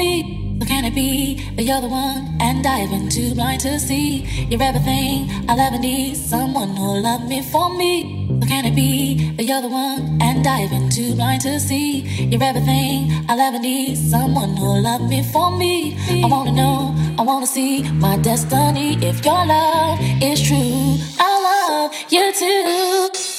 You're the canopy, the other one, and I've been too blind to see. You're everything I'll ever need, someone who'll love me for me. So can it be that you're the one, and I've been too blind to see? You're everything I'll ever need, someone who'll love me for me. I wanna know, I wanna see my destiny. If your love is true, I love you too.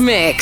Mix.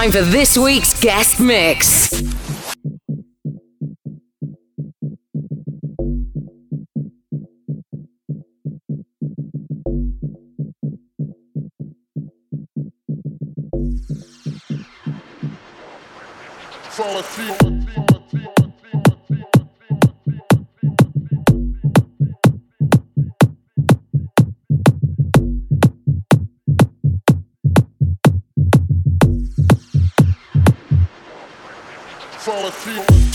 Time for this week's guest mix. all the people.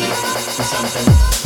something.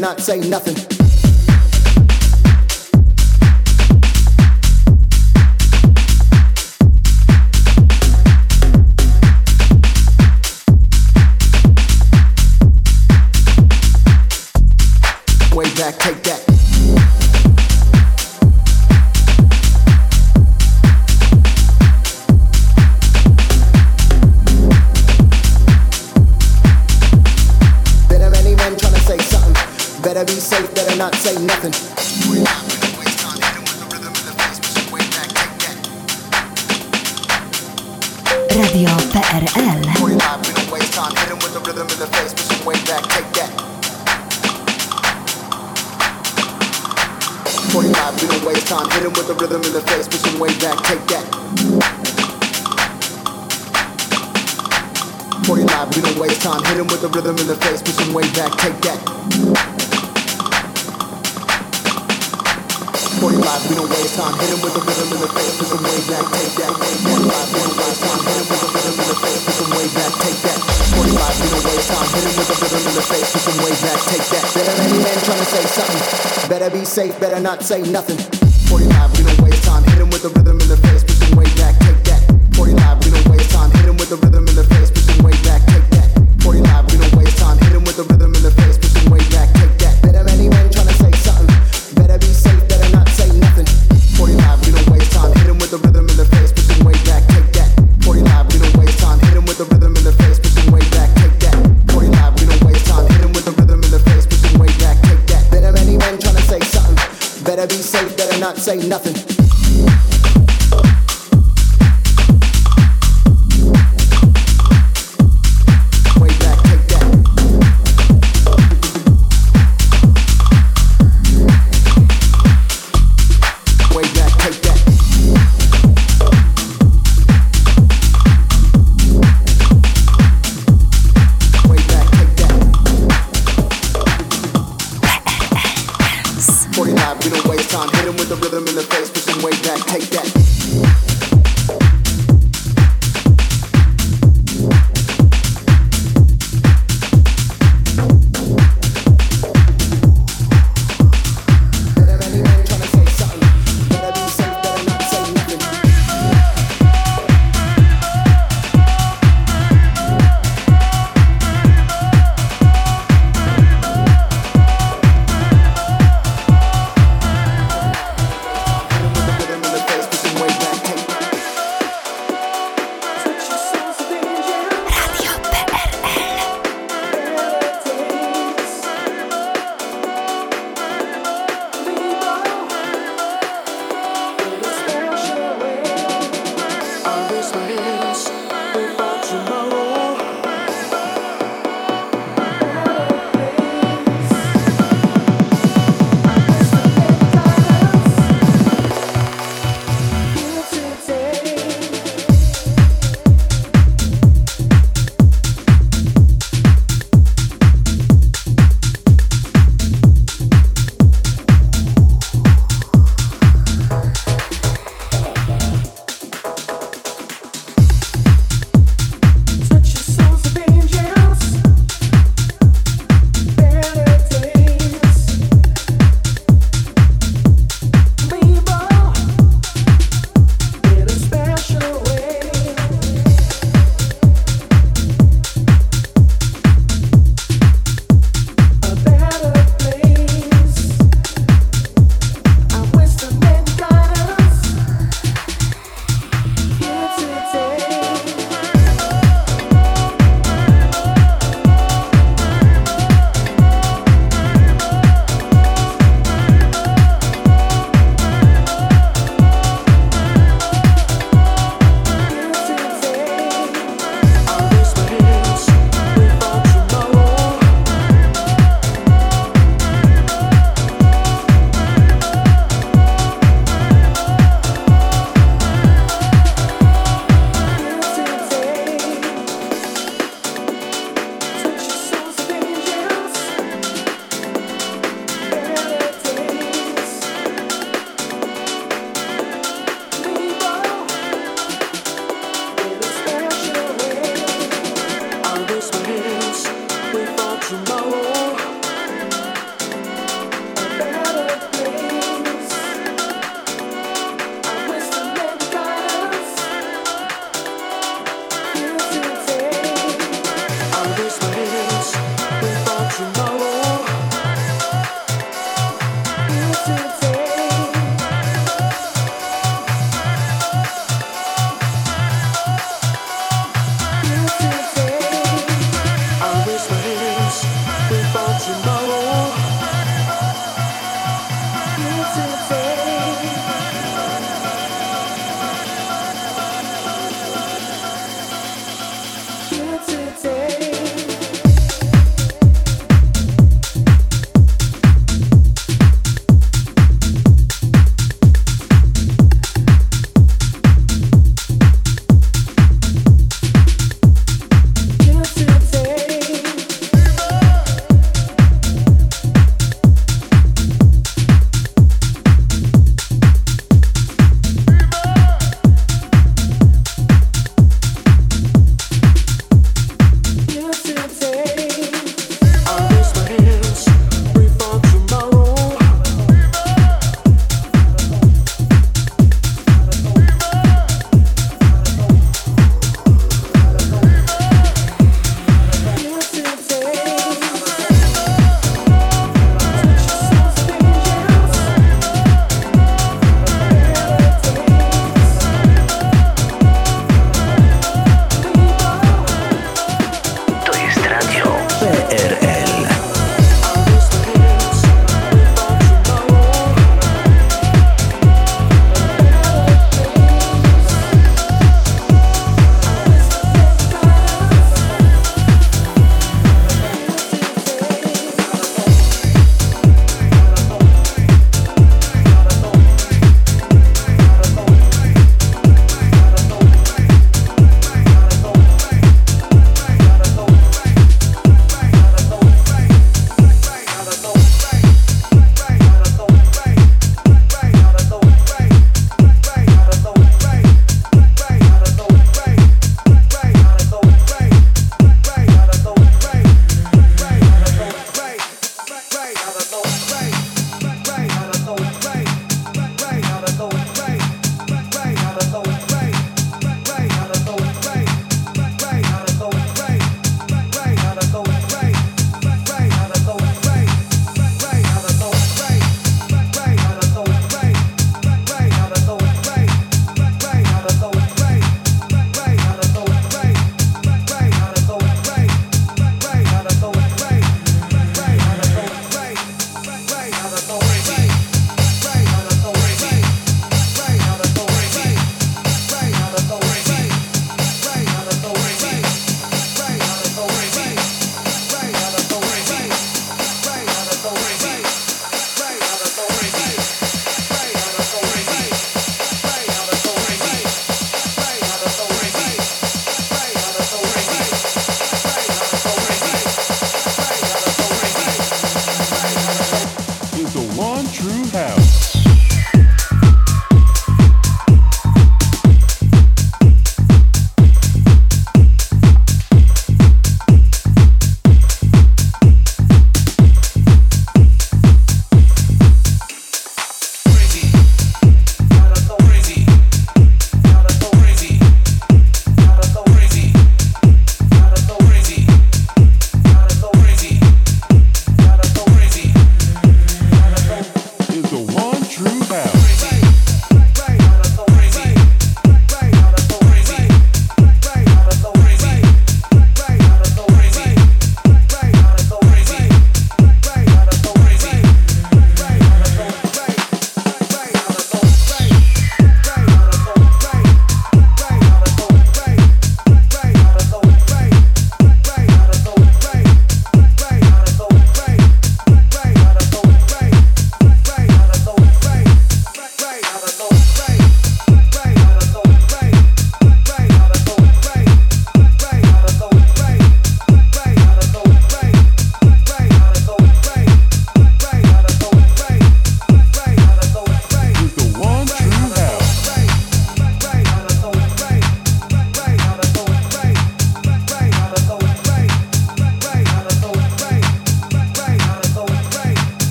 Not say nothing.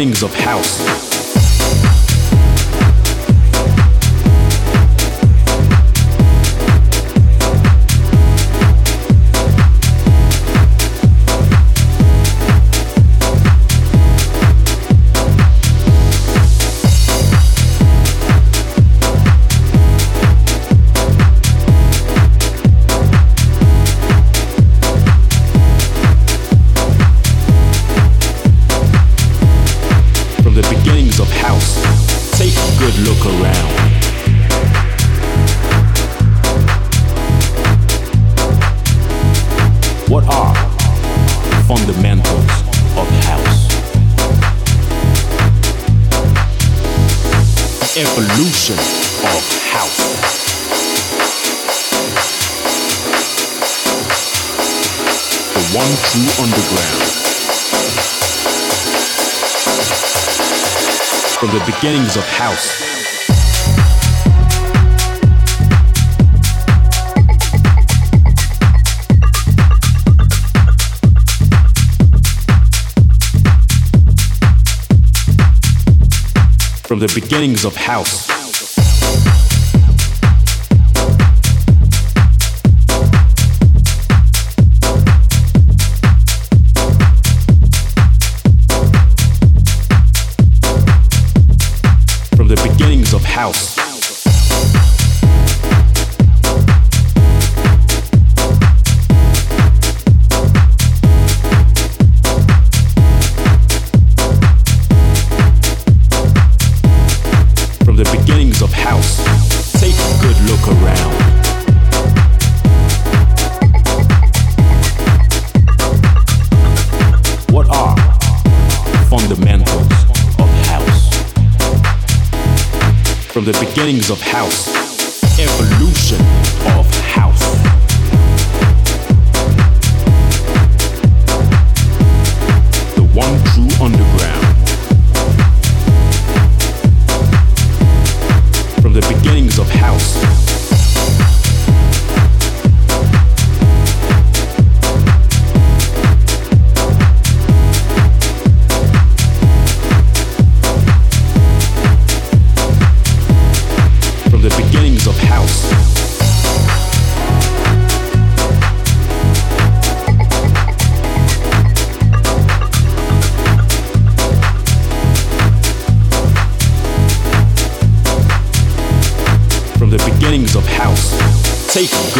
signings of sounds of house. From the beginnings of house.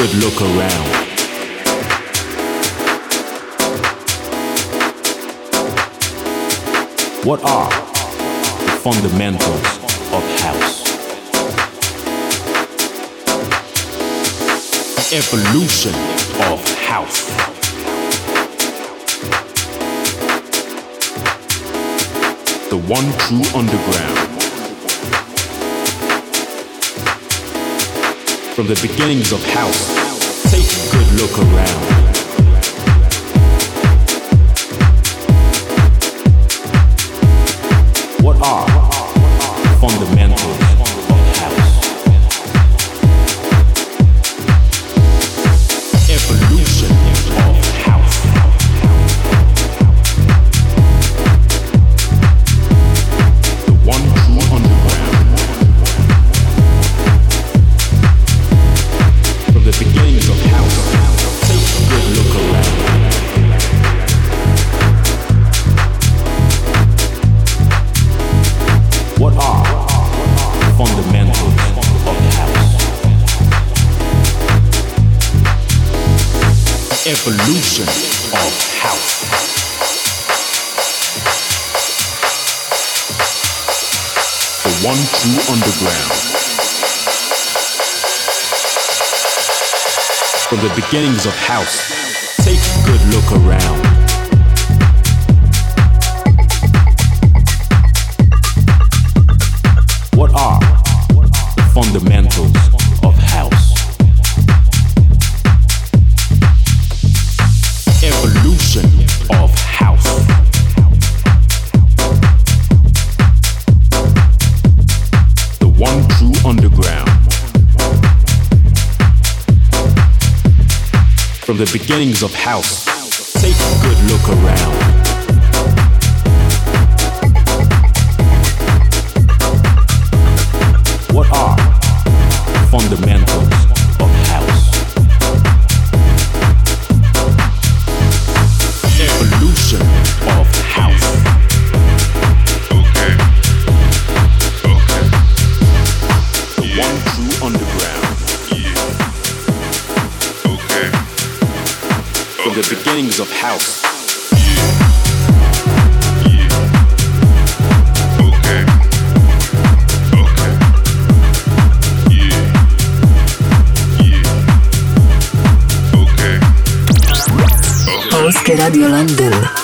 good look around. What are the fundamentals of house? Evolution of house. The one true underground. from the beginnings of house. Take a good look around. evolution of house. The one true underground. From the beginnings of house, take a good look around. beginnings of house. Polskie Radio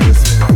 understand.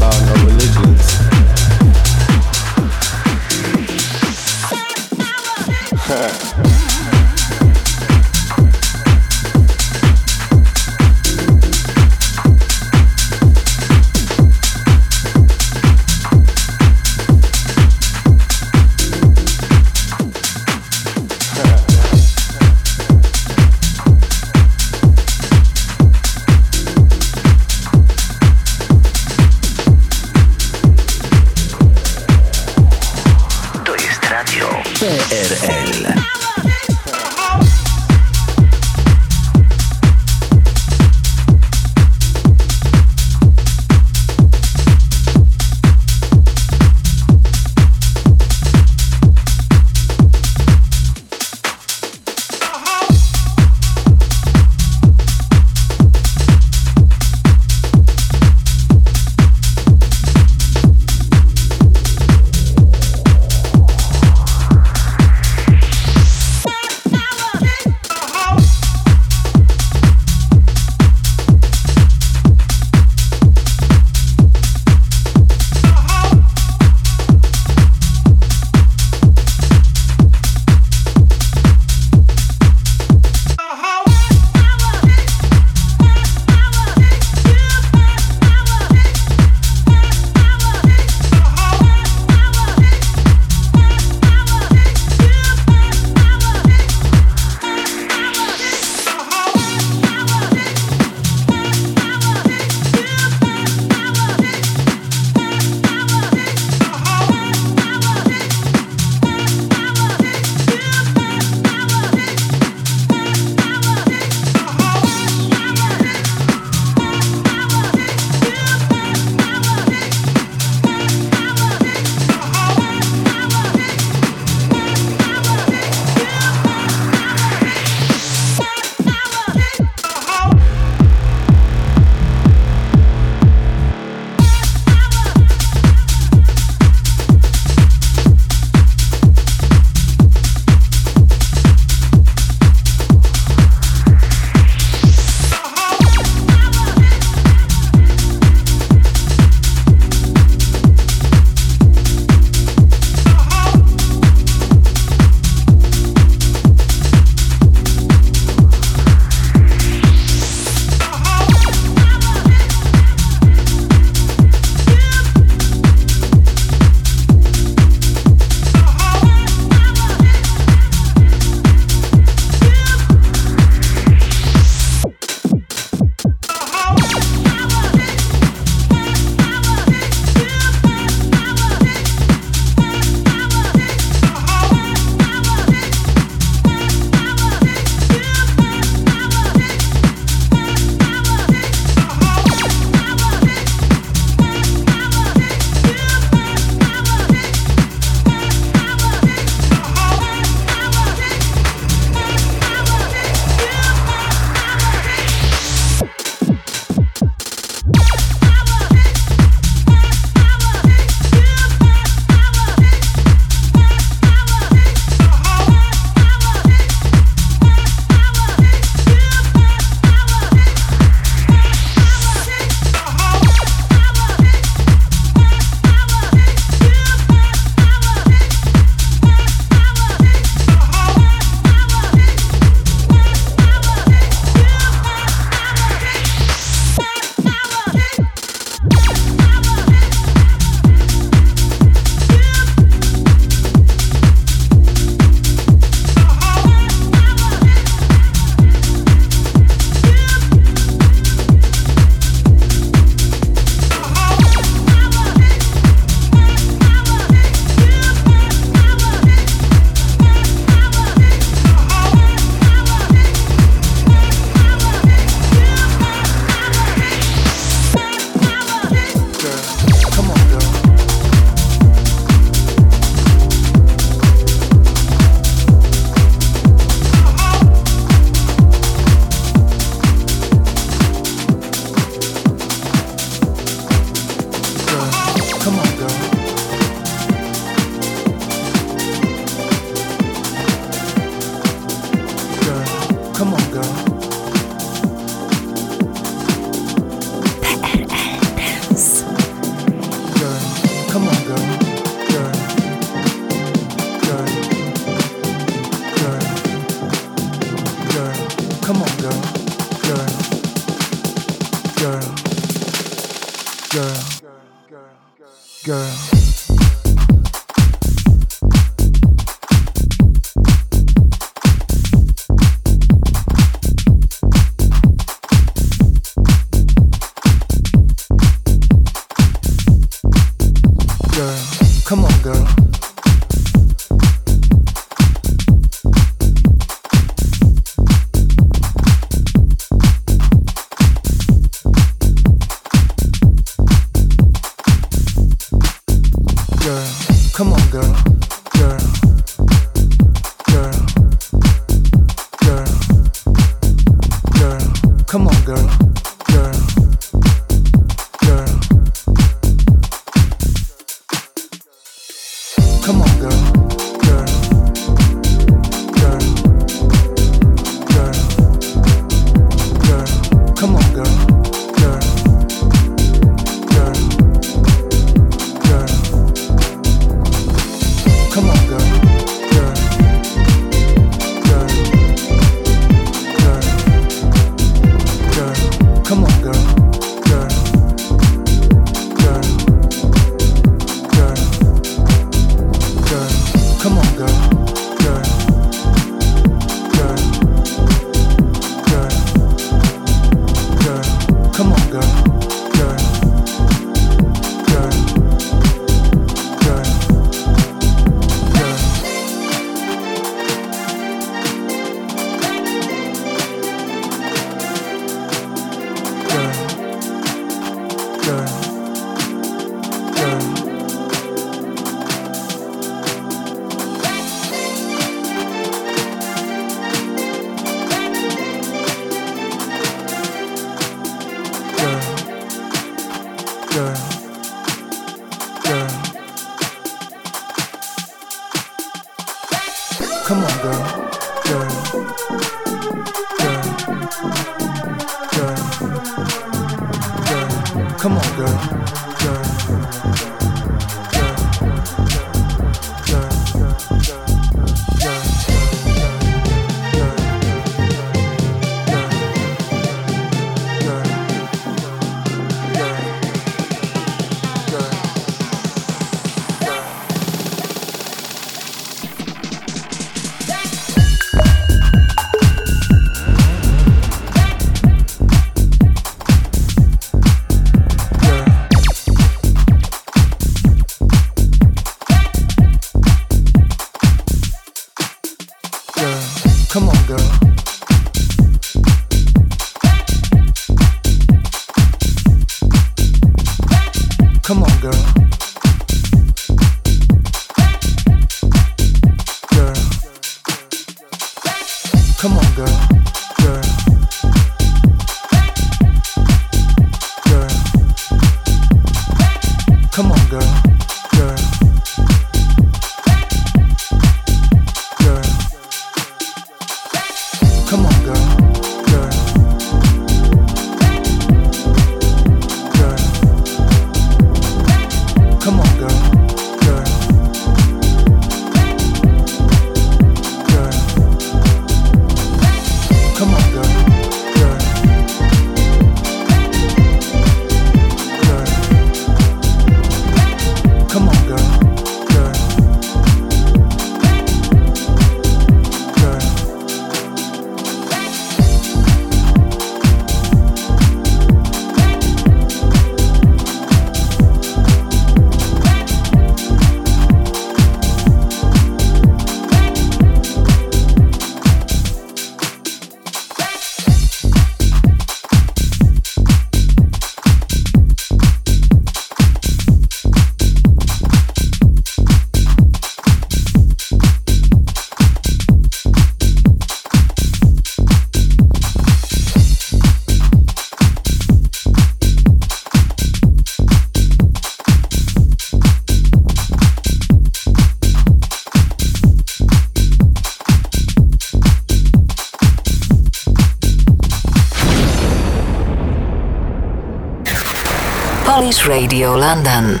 Radio London.